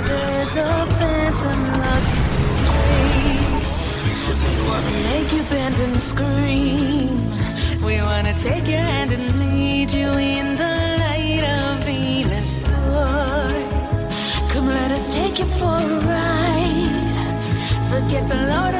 there's a phantom lost We wanna make you bend and scream. We wanna take your hand and lead you in the light of Venus, boy. Come, let us take you for a ride. Forget the load